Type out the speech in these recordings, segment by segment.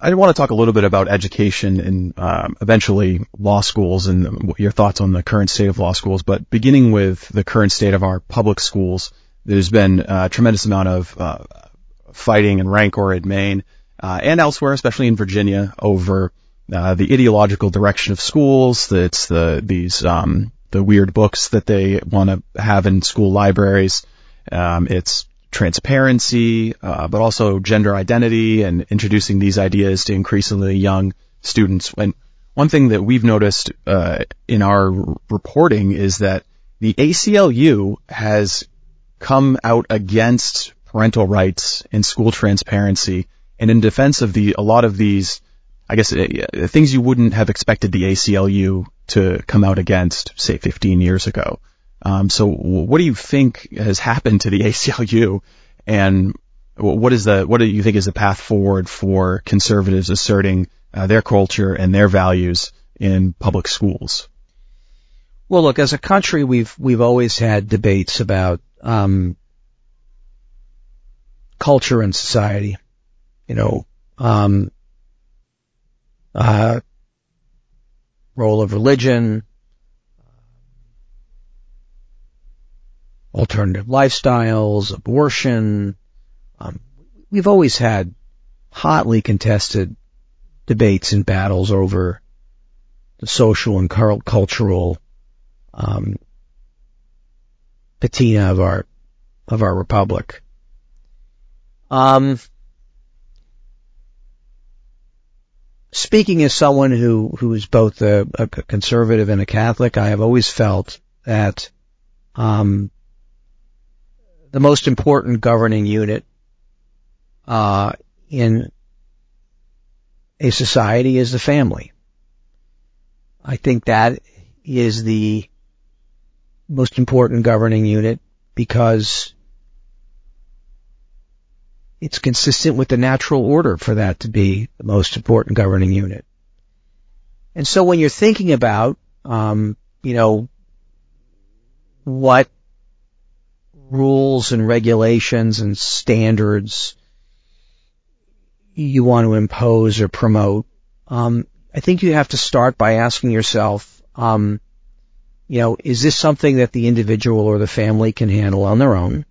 I want to talk a little bit about education and um, eventually law schools and your thoughts on the current state of law schools. But beginning with the current state of our public schools, there's been a tremendous amount of uh, fighting in Rancor in Maine uh, and elsewhere, especially in Virginia, over uh, the ideological direction of schools. It's the these um, the weird books that they want to have in school libraries. Um, it's transparency, uh, but also gender identity and introducing these ideas to increasingly young students. And one thing that we've noticed uh, in our reporting is that the ACLU has come out against parental rights and school transparency and in defense of the a lot of these I guess uh, things you wouldn't have expected the ACLU to come out against say 15 years ago. Um, so what do you think has happened to the ACLU and what is the, what do you think is the path forward for conservatives asserting uh, their culture and their values in public schools? Well, look, as a country, we've, we've always had debates about, um, culture and society, you know, um, uh, role of religion, alternative lifestyles, abortion. Um, we've always had hotly contested debates and battles over the social and cultural um, patina of our of our republic. Um, speaking as someone who who is both a, a, conservative and a Catholic, I have always felt that um, the most important governing unit uh, in a society is the family. I think that is the most important governing unit because it's consistent with the natural order for that to be the most important governing unit. And so when you're thinking about, um, you know, what rules and regulations and standards you want to impose or promote, um, I think you have to start by asking yourself, um, you know, is this something that the individual or the family can handle on their own?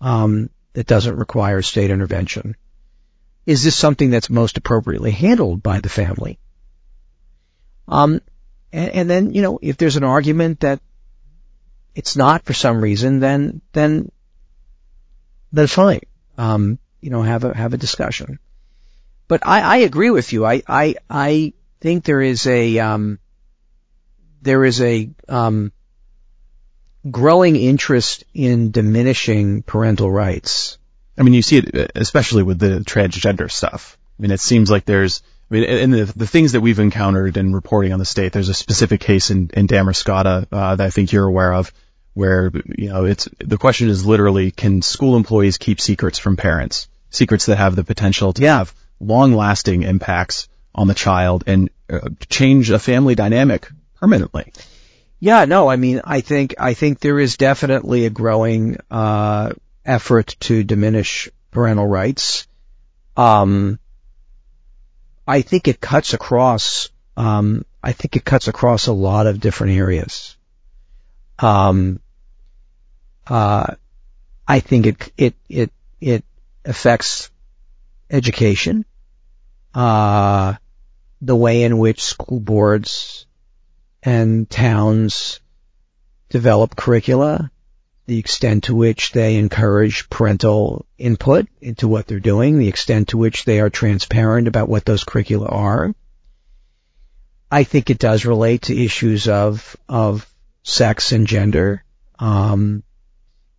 Um, that doesn't require state intervention? Is this something that's most appropriately handled by the family? Um, and, and then, you know, if there's an argument that it's not for some reason, then, then, then fine. Um, you know, have a, have a discussion. But I, I agree with you. I, I, I think there is a, um, there is a, um, growing interest in diminishing parental rights. I mean, you see it especially with the transgender stuff. I mean, it seems like there's, I mean, in the, the things that we've encountered in reporting on the state, there's a specific case in, in Damariscotta, uh, that I think you're aware of where, you know, it's, the question is literally, can school employees keep secrets from parents? Secrets that have the potential to have long lasting impacts on the child and uh, change a family dynamic permanently. Yeah, no, I mean, I think, I think there is definitely a growing, uh, effort to diminish parental rights. Um, I think it cuts across, um, I think it cuts across a lot of different areas. Um, uh, I think it, it, it, it affects education, uh, the way in which school boards and towns develop curricula, the extent to which they encourage parental input into what they're doing, the extent to which they are transparent about what those curricula are. I think it does relate to issues of, of sex and gender. Um,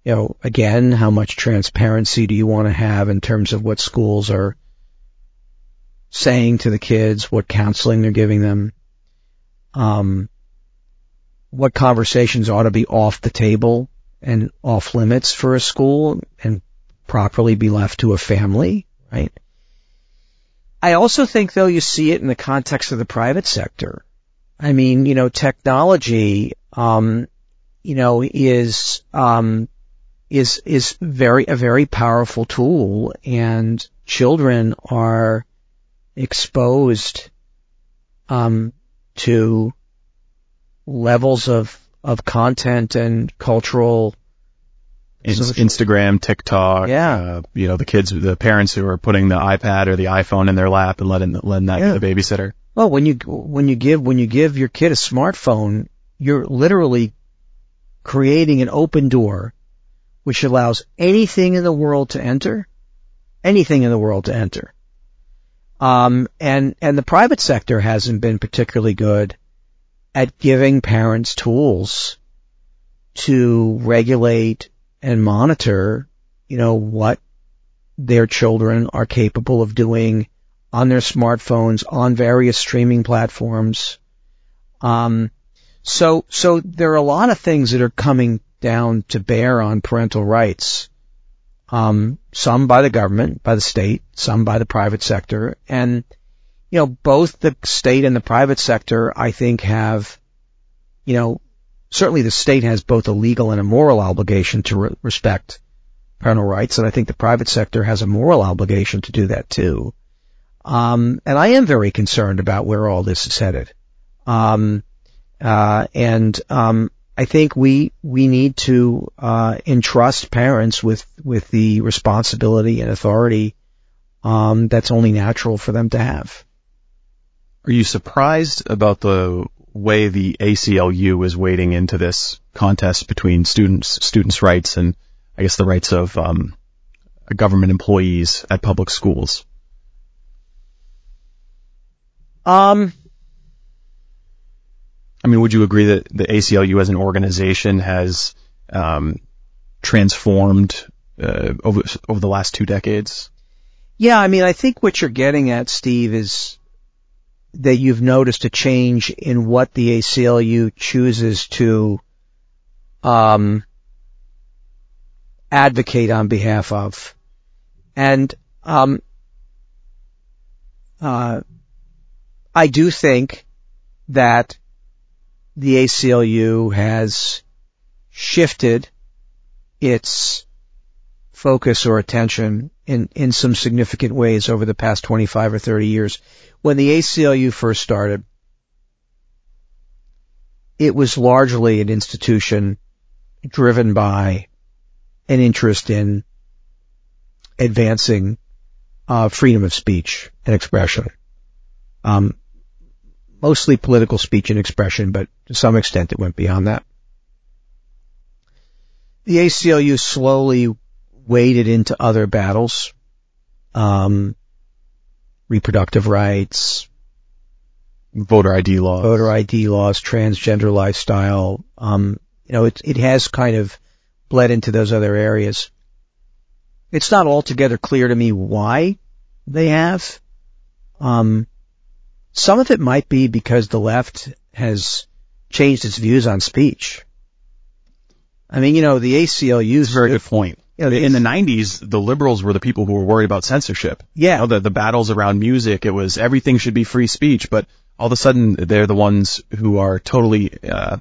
you know, again, how much transparency do you want to have in terms of what schools are saying to the kids, what counseling they're giving them? Um, what conversations ought to be off the table and off limits for a school and properly be left to a family, right? I also think though you see it in the context of the private sector. I mean, you know, technology, um, you know, is, um, is, is very, a very powerful tool and children are exposed um, to levels of of content and cultural Instagram, TikTok. Yeah. Uh, you know, the kids, the parents who are putting the iPad or the iPhone in their lap and letting, letting that Yeah. the babysitter. Well, when you when you give when you give your kid a smartphone, you're literally creating an open door, which allows anything in the world to enter, anything in the world to enter. Um, and and the private sector hasn't been particularly good at giving parents tools to regulate and monitor, you know, what their children are capable of doing on their smartphones, on various streaming platforms. Um, so, so there are a lot of things that are coming down to bear on parental rights. Um, some by the government, by the state, some by the private sector, and you know, both the state and the private sector, I think, have, you know, certainly the state has both a legal and a moral obligation to re- respect parental rights, and I think the private sector has a moral obligation to do that too. Um, and I am very concerned about where all this is headed. Um, uh, and um, I think we we need to uh, entrust parents with with the responsibility and authority um, that's only natural for them to have. Are you surprised about the way the ACLU is wading into this contest between students, students' rights and I guess the rights of um, government employees at public schools? Um, I mean, would you agree that the ACLU as an organization has um, transformed uh, over over the last two decades? Yeah, I mean, I think what you're getting at, Steve, is that you've noticed a change in what the ACLU chooses to um, advocate on behalf of, and um, uh, I do think that the ACLU has shifted its focus or attention in, in some significant ways over the past 25 or 30 years. When the ACLU first started, it was largely an institution driven by an interest in advancing uh, freedom of speech and expression. Um, mostly political speech and expression, but to some extent it went beyond that. The ACLU slowly waded into other battles, um, reproductive rights, Voter ID laws. voter ID laws, transgender lifestyle. Um, you know, it, it has kind of bled into those other areas. It's not altogether clear to me why they have. Um, some of it might be because the left has changed its views on speech. I mean, you know, the ACLU is Very good point. You know, In the 90s, the liberals were the people who were worried about censorship. Yeah. You know, the, the battles around music, it was everything should be free speech, but all of a sudden they're the ones who are totally uh,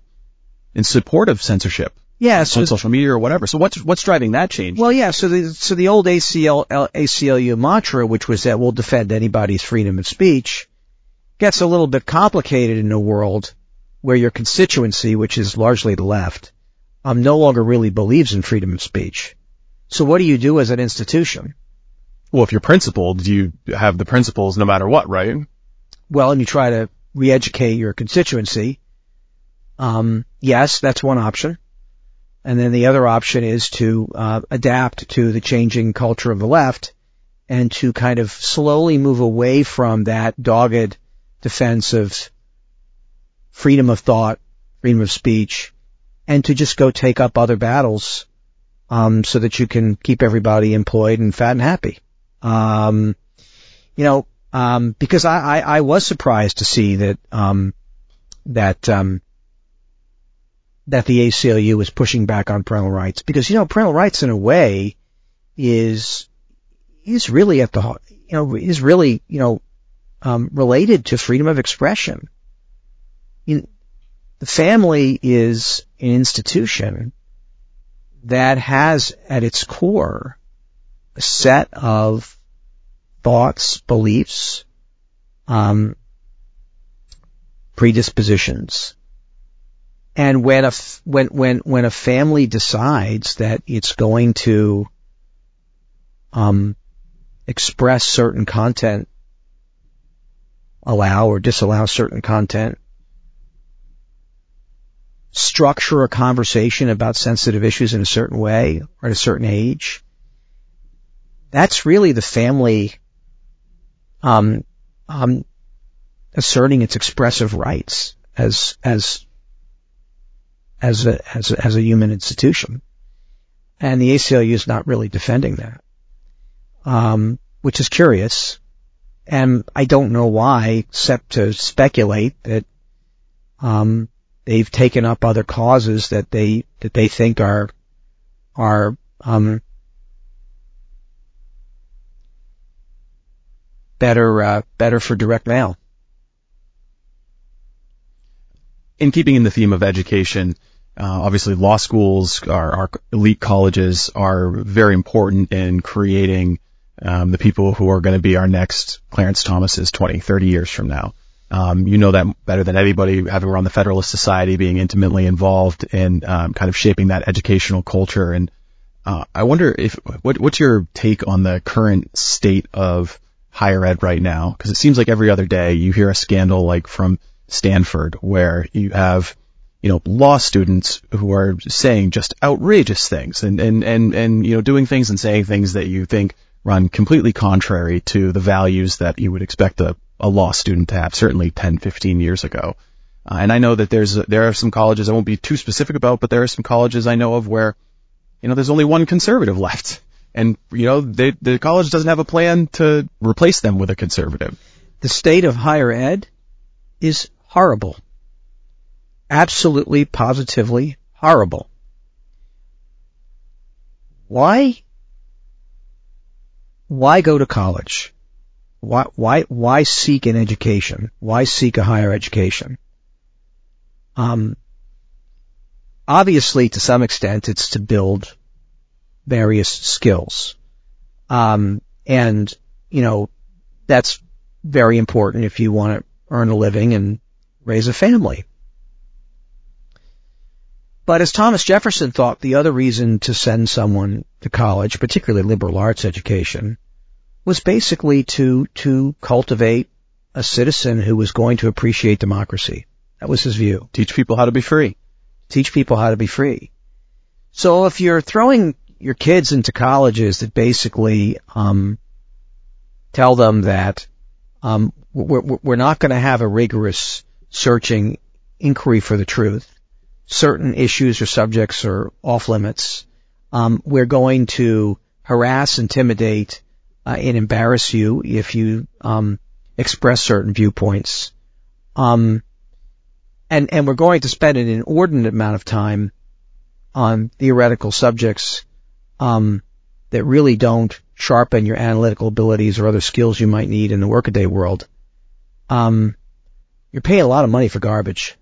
in support of censorship yeah, so on social media or whatever. So what's what's driving that change? Well, yeah. So the so the old ACL, ACLU mantra, which was that we'll defend anybody's freedom of speech, gets a little bit complicated in a world where your constituency, which is largely the left, um, no longer really believes in freedom of speech. So what do you do as an institution? well, if you're principled, you have the principles no matter what, right? Well, and you try to re-educate your constituency. Um, yes, that's one option. And then the other option is to uh, adapt to the changing culture of the left and to kind of slowly move away from that dogged defense of freedom of thought, freedom of speech, and to just go take up other battles um, so that you can keep everybody employed and fat and happy. Um, you know, um, because I, I, I was surprised to see that um, that um, that the ACLU was pushing back on parental rights because you know parental rights in a way is is really at the you know is really you know um, related to freedom of expression. You, the family is an institution that has at its core a set of thoughts, beliefs, um, predispositions. And when a f- when when when a family decides that it's going to um, express certain content, allow or disallow certain content, structure a conversation about sensitive issues in a certain way or at a certain age, that's really the family um, um, asserting its expressive rights as as as a, as a, as a human institution. And the ACLU is not really defending that, um, which is curious. And I don't know why, except to speculate that um, they've taken up other causes that they that they think are are um, better uh, better for direct mail. In keeping in the theme of education, uh, obviously law schools, our, our, elite colleges are very important in creating um, the people who are going to be our next Clarence Thomases 20, 30 years from now. Um, you know that better than anybody, having run the Federalist Society, being intimately involved in um, kind of shaping that educational culture. And uh, I wonder if what, what's your take on the current state of higher ed right now? Because it seems like every other day you hear a scandal like from Stanford, where you have you know law students who are saying just outrageous things and and and and you know doing things and saying things that you think run completely contrary to the values that you would expect a a law student to have, certainly 10, 15 years ago. Uh, and I know that there's, there are some colleges I won't be too specific about, but there are some colleges I know of where, you know, there's only one conservative left. And, you know, they, the college doesn't have a plan to replace them with a conservative. The state of higher ed is horrible. Absolutely, positively horrible. Why? Why go to college? Why, why, why seek an education? Why seek a higher education? Um, obviously, to some extent, it's to build various skills. Um, and, you know, that's very important if you want to earn a living and raise a family. But as Thomas Jefferson thought, the other reason to send someone to college, particularly liberal arts education, was basically to, to cultivate a citizen who was going to appreciate democracy. That was his view. Teach people how to be free. Teach people how to be free. So if you're throwing your kids into colleges that basically um, tell them that um, we're, we're not going to have a rigorous searching inquiry for the truth. Certain issues or subjects are off limits. Um, we're going to harass, intimidate, uh, and embarrass you if you um, express certain viewpoints. Um, and and we're going to spend an inordinate amount of time on theoretical subjects um, that really don't sharpen your analytical abilities or other skills you might need in the workaday world. Um, you're paying a lot of money for garbage.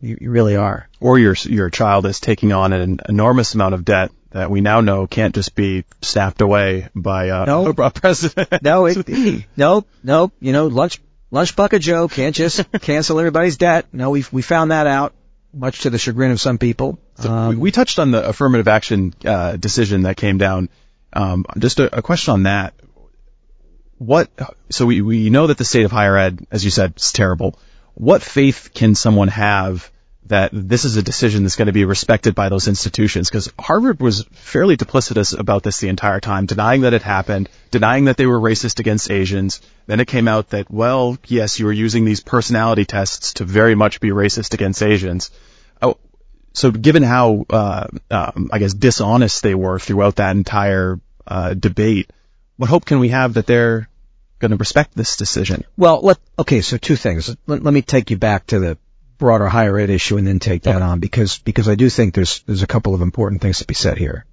You, you really are. Or your your child is taking on an enormous amount of debt that we now know can't just be snapped away by uh, no. a president. no, it, no, no. You know, lunch lunch bucket Joe can't just cancel everybody's debt. No, we we found that out, much to the chagrin of some people. So um, we, we, touched on the affirmative action uh, decision that came down. Um, just a, a question on that. What? So we we know that the state of higher ed, as you said, is terrible. What faith can someone have? that this is a decision that's going to be respected by those institutions because Harvard was fairly duplicitous about this the entire time, denying that it happened, denying that they were racist against Asians. Then it came out that, well, yes, you were using these personality tests to very much be racist against Asians. Oh, so given how, uh, um, I guess dishonest they were throughout that entire, uh, debate, what hope can we have that they're going to respect this decision? Well, let, okay, so two things. Let, let me take you back to the broader higher ed issue and then take that on because because I do think there's there's a couple of important things to be said here.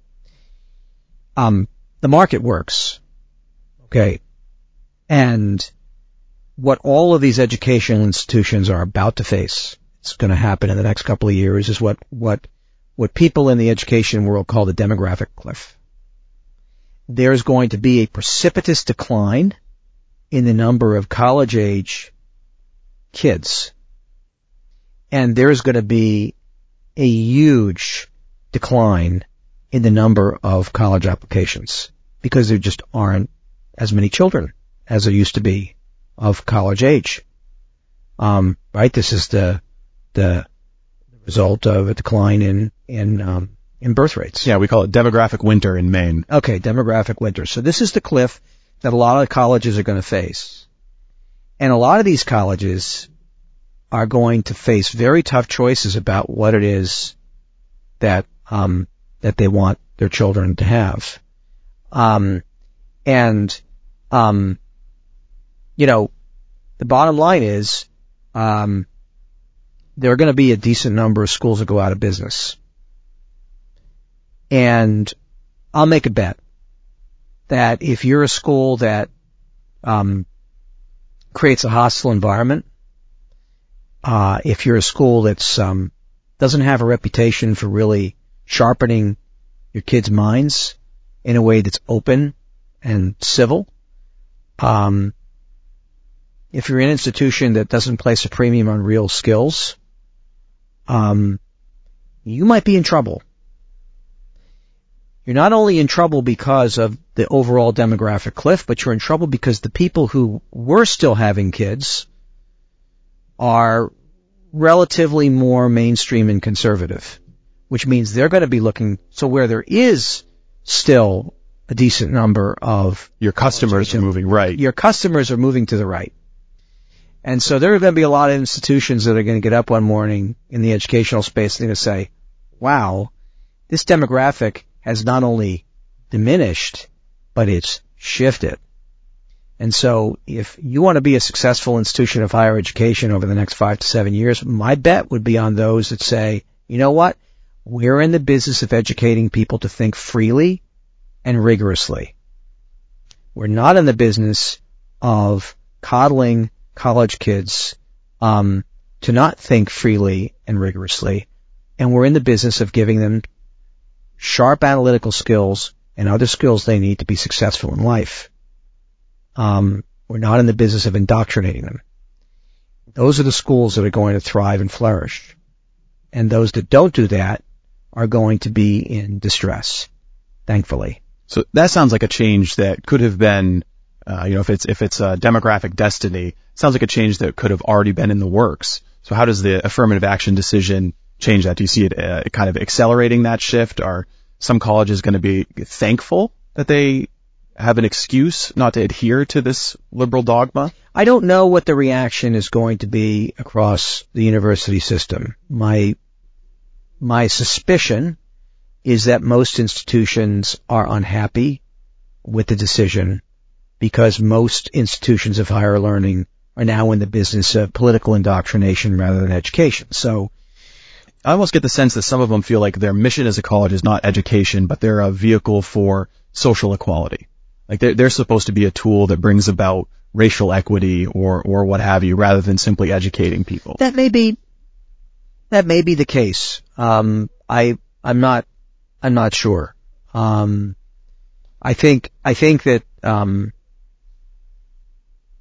Um, the market works, okay, and what all of these educational institutions are about to face, it's going to happen in the next couple of years, is what what what people in the education world call the demographic cliff. There's going to be a precipitous decline in the number of college age kids. And there's going to be a huge decline in the number of college applications because there just aren't as many children as there used to be of college age. Um, right? This is the, the result of a decline in, in, um, in birth rates. Yeah, we call it demographic winter in Maine. Okay, demographic winter. So this is the cliff that a lot of colleges are going to face. And a lot of these colleges are going to face very tough choices about what it is that, um, that they want their children to have. Um, and, um, you know, the bottom line is, um, there are going to be a decent number of schools that go out of business. And I'll make a bet that if you're a school that um, creates a hostile environment, uh, if you're a school that's um, doesn't have a reputation for really sharpening your kids' minds in a way that's open and civil, um, if you're an institution that doesn't place a premium on real skills, um, you might be in trouble. You're not only in trouble because of the overall demographic cliff, but you're in trouble because the people who were still having kids are relatively more mainstream and conservative, which means they're going to be looking, so where there is still a decent number of your customers are moving right. Your customers are moving to the right. And so there are going to be a lot of institutions that are going to get up one morning in the educational space and they're going to say, wow, this demographic has not only diminished, but it's shifted. And so if you want to be a successful institution of higher education over the next five to seven years, my bet would be on those that say, you know what? We're in the business of educating people to think freely and rigorously. We're not in the business of coddling college kids um, to not think freely and rigorously, and we're in the business of giving them sharp analytical skills and other skills they need to be successful in life. Um, we're not in the business of indoctrinating them. Those are the schools that are going to thrive and flourish. And those that don't do that are going to be in distress, thankfully. So that sounds like a change that could have been, uh, you know, if it's, if it's a demographic destiny, sounds like a change that could have already been in the works. So how does the affirmative action decision change that? Do you see it uh, kind of accelerating that shift? Are some colleges going to be thankful that they have an excuse not to adhere to this liberal dogma? I don't know what the reaction is going to be across the university system. My my suspicion is that most institutions are unhappy with the decision because most institutions of higher learning are now in the business of political indoctrination rather than education. So I almost get the sense that some of them feel like their mission as a college is not education, but they're a vehicle for social equality. Like they're, they're supposed to be a tool that brings about racial equity or, or what have you rather than simply educating people. That may be, that may be the case. Um, I, I'm not, I'm not sure. Um, I think, I think that, um,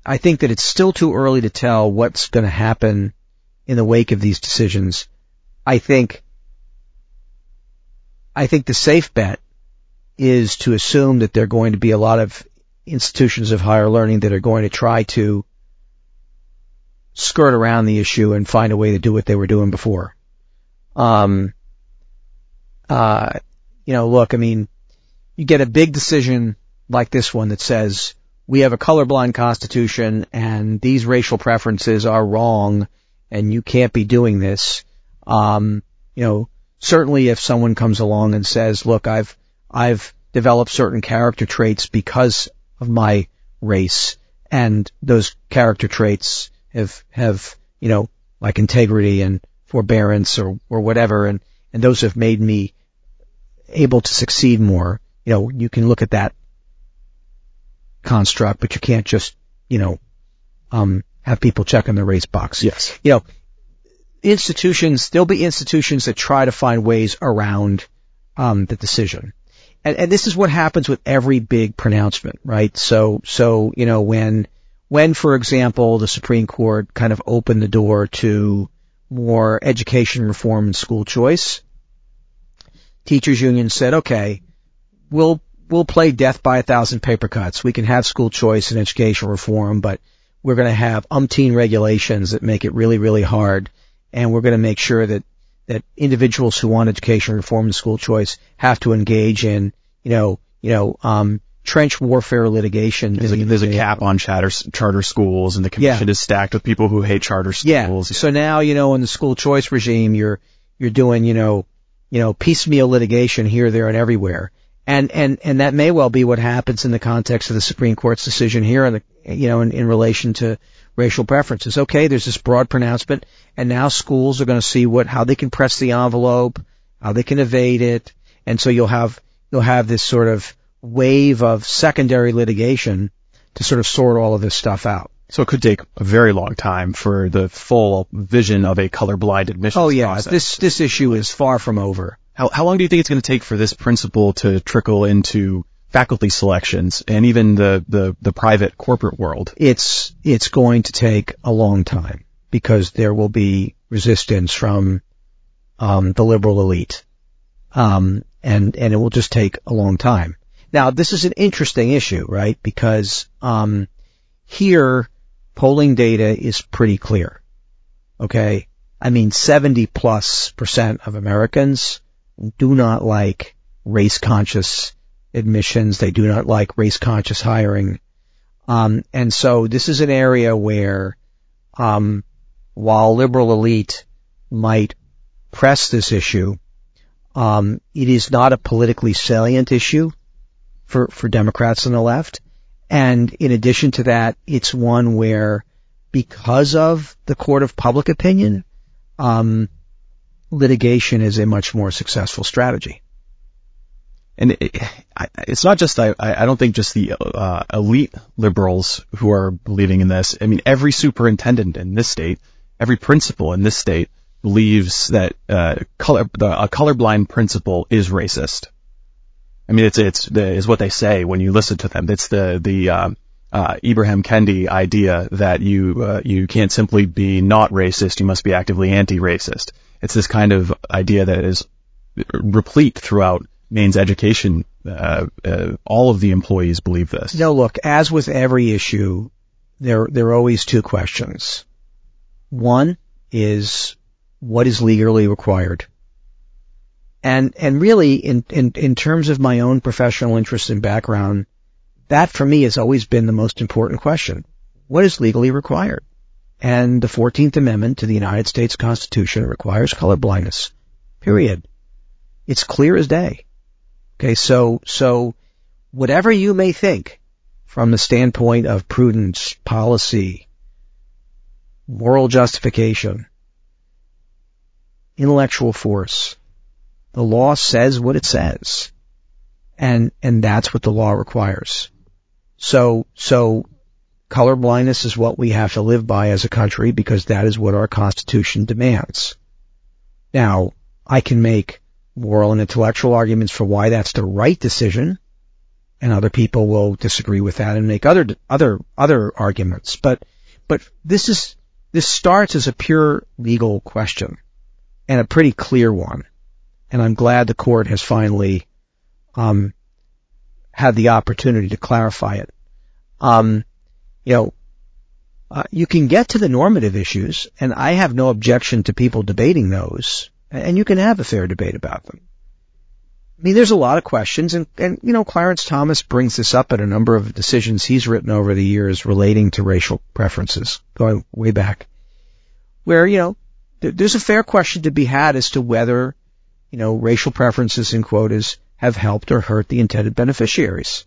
I think that it's still too early to tell what's going to happen in the wake of these decisions. I think, I think the safe bet is to assume that there are going to be a lot of institutions of higher learning that are going to try to skirt around the issue and find a way to do what they were doing before. Um, uh, you know, look, I mean, you get a big decision like this one that says we have a colorblind constitution and these racial preferences are wrong and you can't be doing this. Um, you know, certainly if someone comes along and says, look, I've, I've developed certain character traits because of my race and those character traits have, have, you know, like integrity and forbearance or, or whatever and, and those have made me able to succeed more. You know, you can look at that construct, but you can't just, you know, um, have people check in the race box. Yes. You know, institutions, there'll be institutions that try to find ways around, um, the decision. And, and this is what happens with every big pronouncement, right? So, so, you know, when, when, for example, the Supreme Court kind of opened the door to more education reform and school choice, teachers unions said, okay, we'll, we'll play death by a thousand paper cuts. We can have school choice and education reform, but we're going to have umpteen regulations that make it really, really hard. And we're going to make sure that, that individuals who want education reform and school choice have to engage in, you know, you know, um, trench warfare litigation. There's a, there's a cap on charter, charter schools and the commission yeah. is stacked with people who hate charter schools. Yeah. So now, you know, in the school choice regime, you're, you're doing, you know, you know, piecemeal litigation here, there, and everywhere. And, and, and that may well be what happens in the context of the Supreme Court's decision here in the, you know, in, in relation to racial preferences. Okay, there's this broad pronouncement, and now schools are going to see what, how they can press the envelope, how they can evade it, and so you'll have, you'll have this sort of wave of secondary litigation to sort of sort all of this stuff out. So it could take a very long time for the full vision of a colorblind admission. Oh yeah, process. this this issue is far from over. How how long do you think it's going to take for this principle to trickle into faculty selections and even the the the private corporate world? It's it's going to take a long time because there will be resistance from um, the liberal elite, um, and and it will just take a long time. Now, this is an interesting issue, right? Because um, here, polling data is pretty clear. Okay, I mean, 70 plus percent of Americans do not like race conscious admissions. They do not like race conscious hiring. Um, and so this is an area where, um, while liberal elite might press this issue, um, it is not a politically salient issue for, for Democrats on the left. And in addition to that, it's one where because of the court of public opinion, um, litigation is a much more successful strategy. And it, it's not just, I, I don't think just the uh, elite liberals who are believing in this. I mean, every superintendent in this state, every principal in this state believes that uh, color, the, a colorblind principle is racist. I mean, it's it's is what they say when you listen to them. It's the the uh, uh, Ibram Kendi idea that you uh, you can't simply be not racist; you must be actively anti-racist. It's this kind of idea that is replete throughout Maine's education. Uh, uh, all of the employees believe this. No, look, as with every issue, there there are always two questions. One is what is legally required and, and really in, in, in terms of my own professional interest and background, that for me has always been the most important question. What is legally required? And the 14th Amendment to the United States Constitution requires color blindness. Period. It's clear as day. Okay, so, so whatever you may think from the standpoint of prudence, policy, moral justification, intellectual force, the law says what it says. And, and that's what the law requires. So, so color blindness is what we have to live by as a country because that is what our constitution demands. Now, I can make moral and intellectual arguments for why that's the right decision, and other people will disagree with that and make other other other arguments. But but this is this starts as a pure legal question and a pretty clear one and I'm glad the court has finally um, had the opportunity to clarify it. Um, you know, uh, you can get to the normative issues, and I have no objection to people debating those, and you can have a fair debate about them. I mean, there's a lot of questions, and, and you know, Clarence Thomas brings this up at a number of decisions he's written over the years relating to racial preferences, going way back, where you know, th- there's a fair question to be had as to whether you know, racial preferences and quotas have helped or hurt the intended beneficiaries.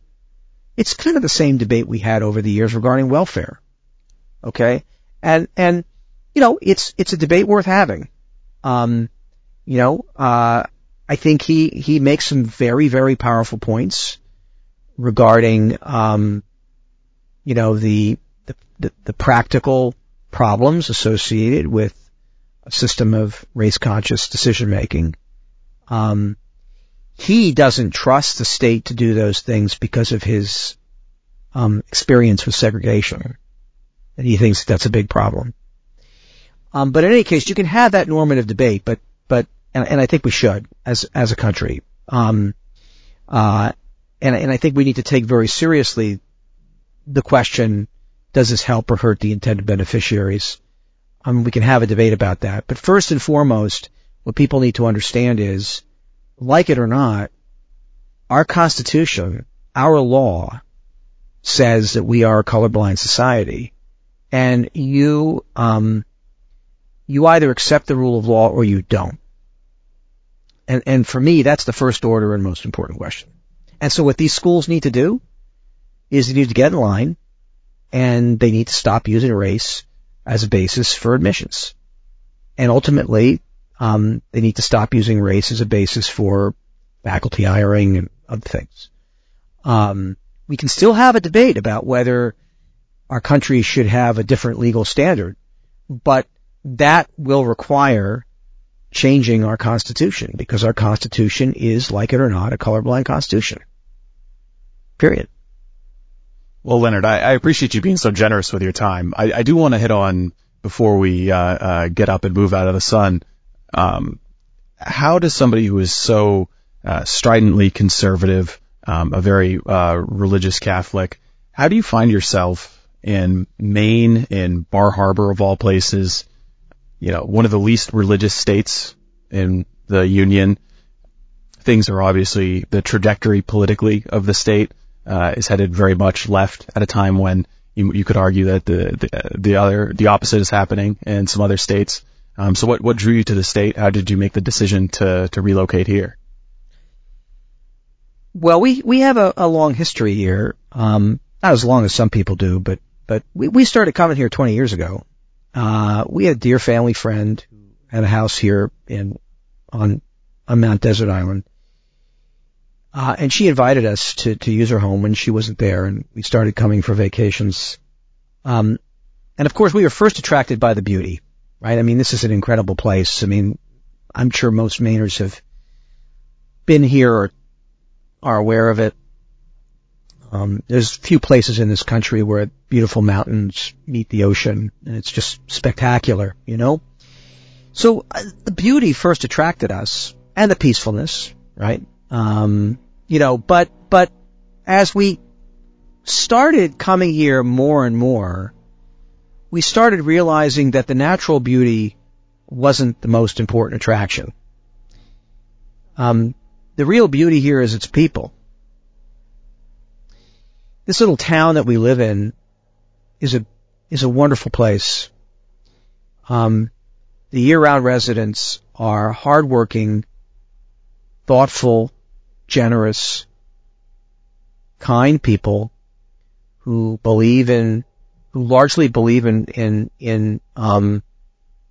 It's kind of the same debate we had over the years regarding welfare. Okay? And, and, you know, it's, it's a debate worth having. Um, you know, uh, I think he, he makes some very, very powerful points regarding, um, you know, the, the, the, practical problems associated with a system of race conscious decision making. Um, he doesn't trust the state to do those things because of his um, experience with segregation. and he thinks that's a big problem. Um, but in any case, you can have that normative debate, but and, and I think we should as as a country. Um, uh, and and I think we need to take very seriously the question: Does this help or hurt the intended beneficiaries? Um, we can have a debate about that. But first and foremost, what people need to understand is, like it or not, our Constitution, our law, says that we are a colorblind society, and you um, you either accept the rule of law or you don't. And and for me, that's the first order and most important question. And so what these schools need to do is they need to get in line and they need to stop using race as a basis for admissions. And ultimately, um, they need to stop using race as a basis for faculty hiring and other things. Um, we can still have a debate about whether our country should have a different legal standard, but that will require changing our constitution because our constitution is, like it or not, a colorblind constitution. Period. Well, Leonard, I, I appreciate you being so generous with your time. I, I do want to hit on before we uh, uh, get up and move out of the sun. Um, how does somebody who is so uh, stridently conservative, um, a very uh, religious Catholic, how do you find yourself in Maine, in Bar Harbor of all places, you know, one of the least religious states in the union? Things are obviously the trajectory politically of the state uh, is headed very much left at a time when you, you could argue that the, the, the other the opposite is happening in some other states. Um, so what what drew you to the state? How did you make the decision to to relocate here? Well, we we have a, a long history here. Um, not as long as some people do, but but we we started coming here 20 years ago. Uh, we had a dear family friend who had a house here in on on Mount Desert Island, uh, and she invited us to, to use her home when she wasn't there and we started coming for vacations. Um, and of course we were first attracted by the beauty, right? I mean, this is an incredible place. I mean, I'm sure most Mainers have been here or are aware of it. Um, there's few places in this country where beautiful mountains meet the ocean and it's just spectacular, you know? So uh, the beauty first attracted us and the peacefulness, right? Um, you know, but, but as we started coming here more and more, we started realizing that the natural beauty wasn't the most important attraction. Um, the real beauty here is its people. This little town that we live in is a is a wonderful place. Um, the year-round residents are hardworking, thoughtful, generous, kind people who believe in, who largely believe in, in, in, um,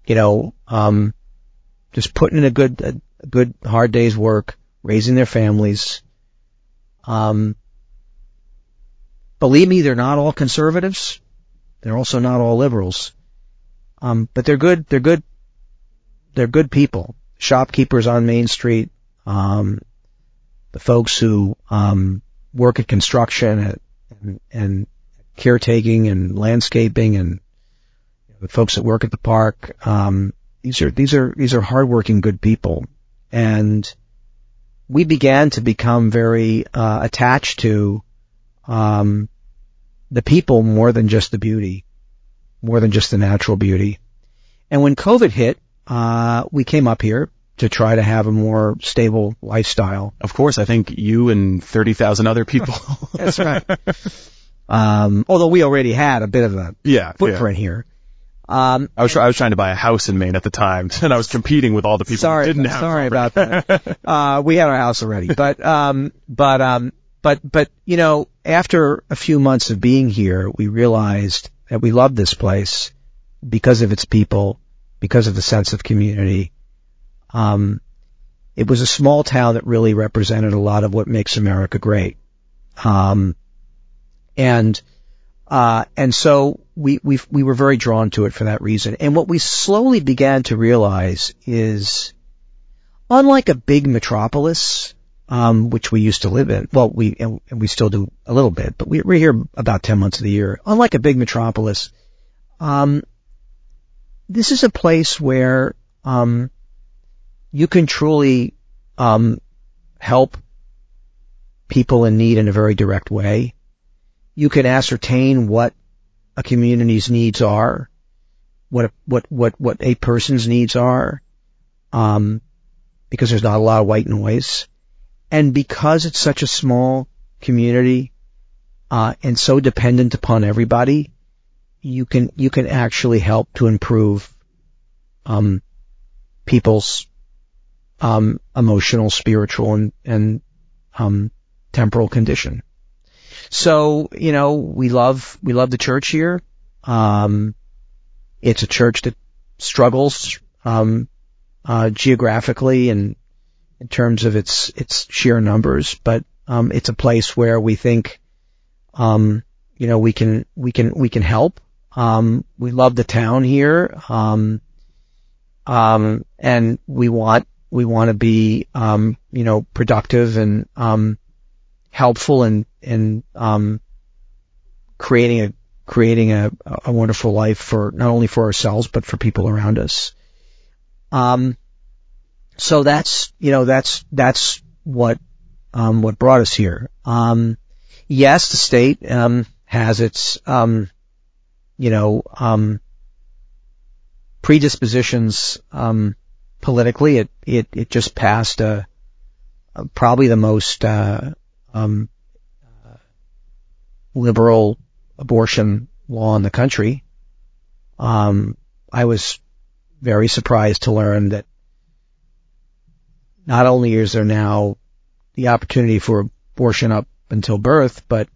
you know, um, just putting in a good, a good hard day's work, raising their families. Um, believe me, they're not all conservatives. They're also not all liberals. Um, but they're good, they're good, they're good people. Shopkeepers on Main Street, um, the folks who um, work at construction at, and, and caretaking and landscaping and the folks that work at the park. Um, these are these are these are hardworking, good people, and we began to become very uh, attached to um, the people more than just the beauty, more than just the natural beauty. And when COVID hit, uh, we came up here to try to have a more stable lifestyle. Of course, I think you and 30,000 other people. That's right. Um, although we already had a bit of a yeah, footprint yeah. here. Um, I was I was trying to buy a house in Maine at the time, and I was competing with all the people sorry, who didn't have. Sorry about that. uh, we had our house already, but um, but um, but but you know, after a few months of being here, we realized that we loved this place because of its people, because of the sense of community, um, it was a small town that really represented a lot of what makes America great. Um, and, uh, and so we, we, we were very drawn to it for that reason. And what we slowly began to realize is, unlike a big metropolis, um, which we used to live in, well, we, and we still do a little bit, but we, we're here about 10 months of the year. Unlike a big metropolis, um, this is a place where um, you can truly um, help people in need in a very direct way. You can ascertain what a community's needs are, what what what what a person's needs are, um, because there's not a lot of white noise, and because it's such a small community uh, and so dependent upon everybody, you can you can actually help to improve um, people's um, emotional, spiritual, and and um, temporal condition. So you know we love we love the church here. Um, it's a church that struggles um, uh, geographically and in terms of its its sheer numbers, but um, it's a place where we think um, you know we can we can we can help. Um, we love the town here, um, um, and we want we want to be um, you know productive and helpful and and creating a creating a, a wonderful life for not only for ourselves but for people around us. Um, so that's you know that's that's what um, what brought us here. Um, yes, the state um, has its um, you know um, predispositions um, politically. It it it just passed a, a probably the most uh, um, uh, liberal abortion law in the country. Um, I was very surprised to learn that not only is there now the opportunity for abortion up until birth, but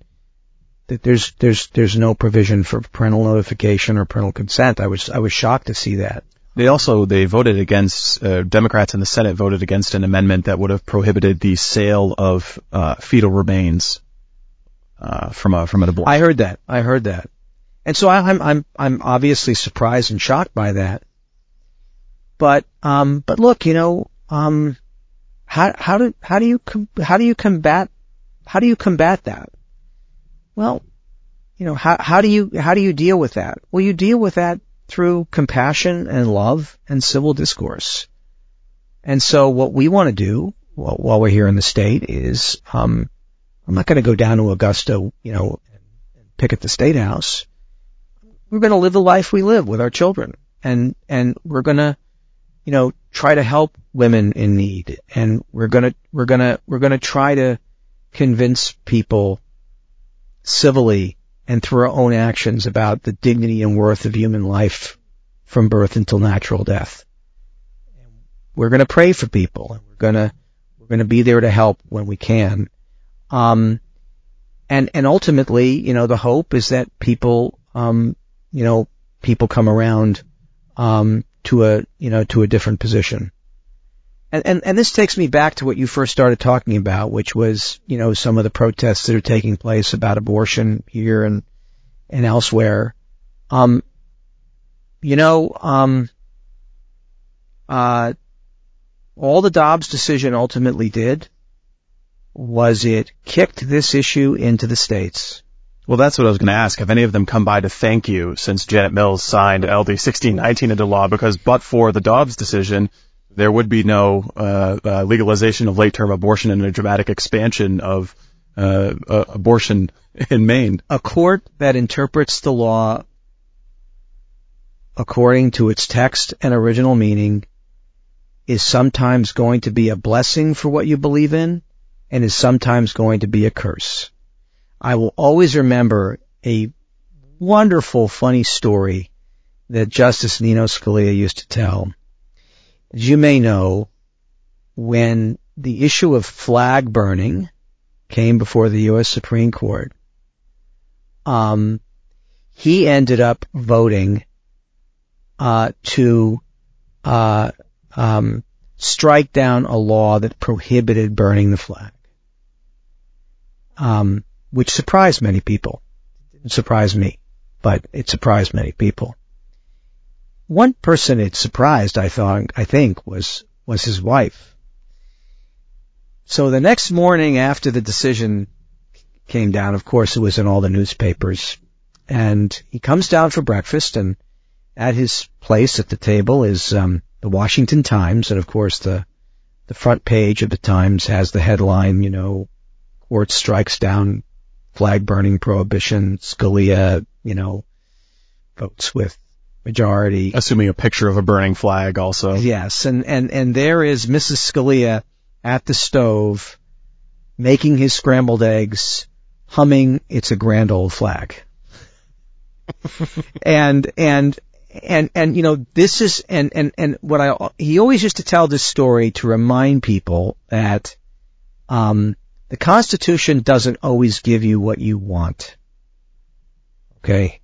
that there's there's there's no provision for parental notification or parental consent. I was I was shocked to see that. They also they voted against uh, Democrats in the Senate voted against an amendment that would have prohibited the sale of uh, fetal remains uh, from a from an abortion. I heard that. I heard that, and so I, I'm I'm I'm obviously surprised and shocked by that. But um, but look, you know, um, how do how do you how do you combat how do you combat that? Well, you know, how how do you how do you deal with that? Well, you deal with that through compassion and love and civil discourse. And so what we want to do while, while we're here in the state is, um, I'm not going to go down to Augusta, you know, and pick at the state house. We're going to live the life we live with our children and, and we're going to, you know, try to help women in need and we're to, we're to, we're to try to convince people civilly and through our own actions about the dignity and worth of human life from birth until natural death. We're to pray for people and we're to, we're to be there to help when we can. Um, and, and ultimately, you know, the hope is that people, um, you know, people come around, um, to a, you know, to a different position. And, and, and this takes me back to what you first started talking about, which was, you know, some of the protests that are taking place about abortion here and, and elsewhere. Um, you know, um, uh, all the Dobbs decision ultimately did was it kicked this issue into the states. Well, that's what I was going to ask. Have any of them come by to thank you since Janet Mills signed LD 1619 into law? Because but for the Dobbs decision, there would be no uh, uh, legalization of late-term abortion and a dramatic expansion of uh, uh, abortion in Maine. A court that interprets the law according to its text and original meaning is sometimes going to be a blessing for what you believe in and is sometimes going to be a curse. I will always remember a wonderful, funny story that Justice Nino Scalia used to tell as you may know, when the issue of flag burning came before the U.S. Supreme Court, um, he ended up voting uh, to uh, um, strike down a law that prohibited burning the flag, um, which surprised many people. It didn't surprise me, but it surprised many people. One person it surprised, I thought, I think, was, was his wife. So the next morning after the decision came down, of course it was in all the newspapers, and he comes down for breakfast and at his place at the table is, um, the Washington Times. And of course the, the front page of the Times has the headline, you know, court strikes down flag burning prohibition. Scalia, you know, votes with majority. Assuming a picture of a burning flag also. Yes. And, and, and there is Mrs. Scalia at the stove making his scrambled eggs, humming, it's a grand old flag. and, and, and, and, you know, this is, and, and, and what I, he always used to tell this story to remind people that, um, the Constitution doesn't always give you what you want. Okay?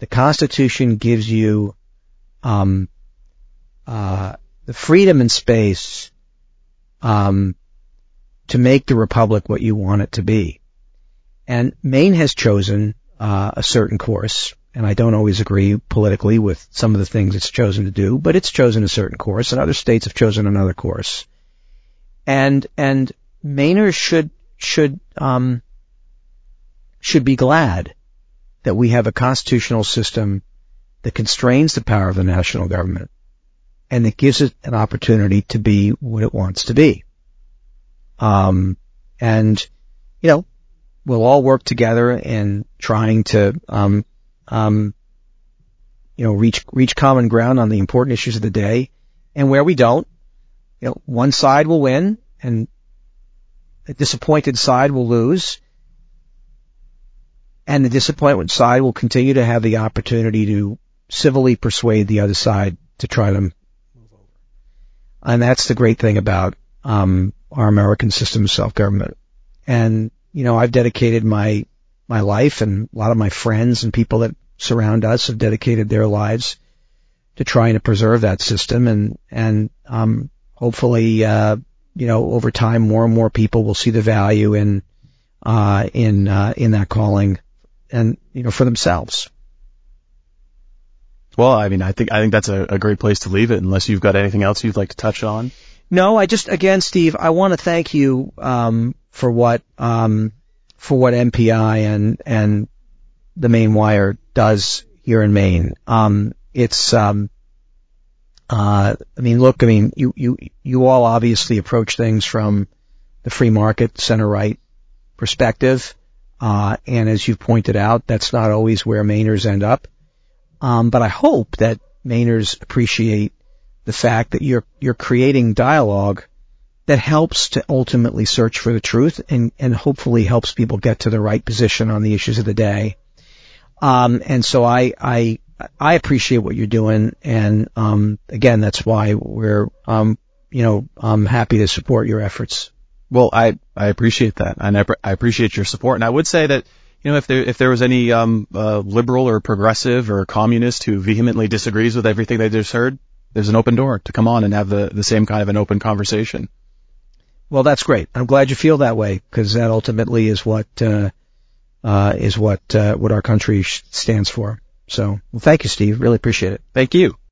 The Constitution gives you, um, uh, the freedom and space, um, to make the republic what you want it to be. And Maine has chosen uh, a certain course, and I don't always agree politically with some of the things it's chosen to do, but it's chosen a certain course, and other states have chosen another course. And and Mainers should should um, should be glad that we have a constitutional system that constrains the power of the national government and that gives it an opportunity to be what it wants to be. Um, and, you know, we'll all work together in trying to, um, um, you know, reach, reach common ground on the important issues of the day. And where we don't, you know, one side will win and a disappointed side will lose. And the disappointed side will continue to have the opportunity to civilly persuade the other side to try to move over. And that's the great thing about, um, our American system of self-government. And, you know, I've dedicated my, my life and a lot of my friends and people that surround us have dedicated their lives to trying to preserve that system and, and, um, hopefully, uh, you know, over time more and more people will see the value in, uh, in, uh, in that calling and, you know, for themselves. Well, I mean, I think, I think that's a, a great place to leave it unless you've got anything else you'd like to touch on. No, I just again, Steve, I want to thank you um, for what um, for what MPI and and the Maine Wire does here in Maine. Um, it's um, uh, I mean, look, I mean, you you you all obviously approach things from the free market center right perspective, uh, and as you've pointed out, that's not always where Mainers end up. Um, but I hope that Mainers appreciate the fact that you're you're creating dialogue that helps to ultimately search for the truth and and hopefully helps people get to the right position on the issues of the day. Um, and so I I I appreciate what you're doing, and um, again, that's why we're um, you know I'm happy to support your efforts. Well, I I appreciate that, and I, I appreciate your support, and I would say that you know, if there if there was any um, uh, liberal or progressive or communist who vehemently disagrees with everything they just heard, there's an open door to come on and have the, the same kind of an open conversation. Well, that's great. I'm glad you feel that way because that ultimately is what uh, uh, is what uh, what our country stands for. So, well, thank you, Steve. Really appreciate it. Thank you.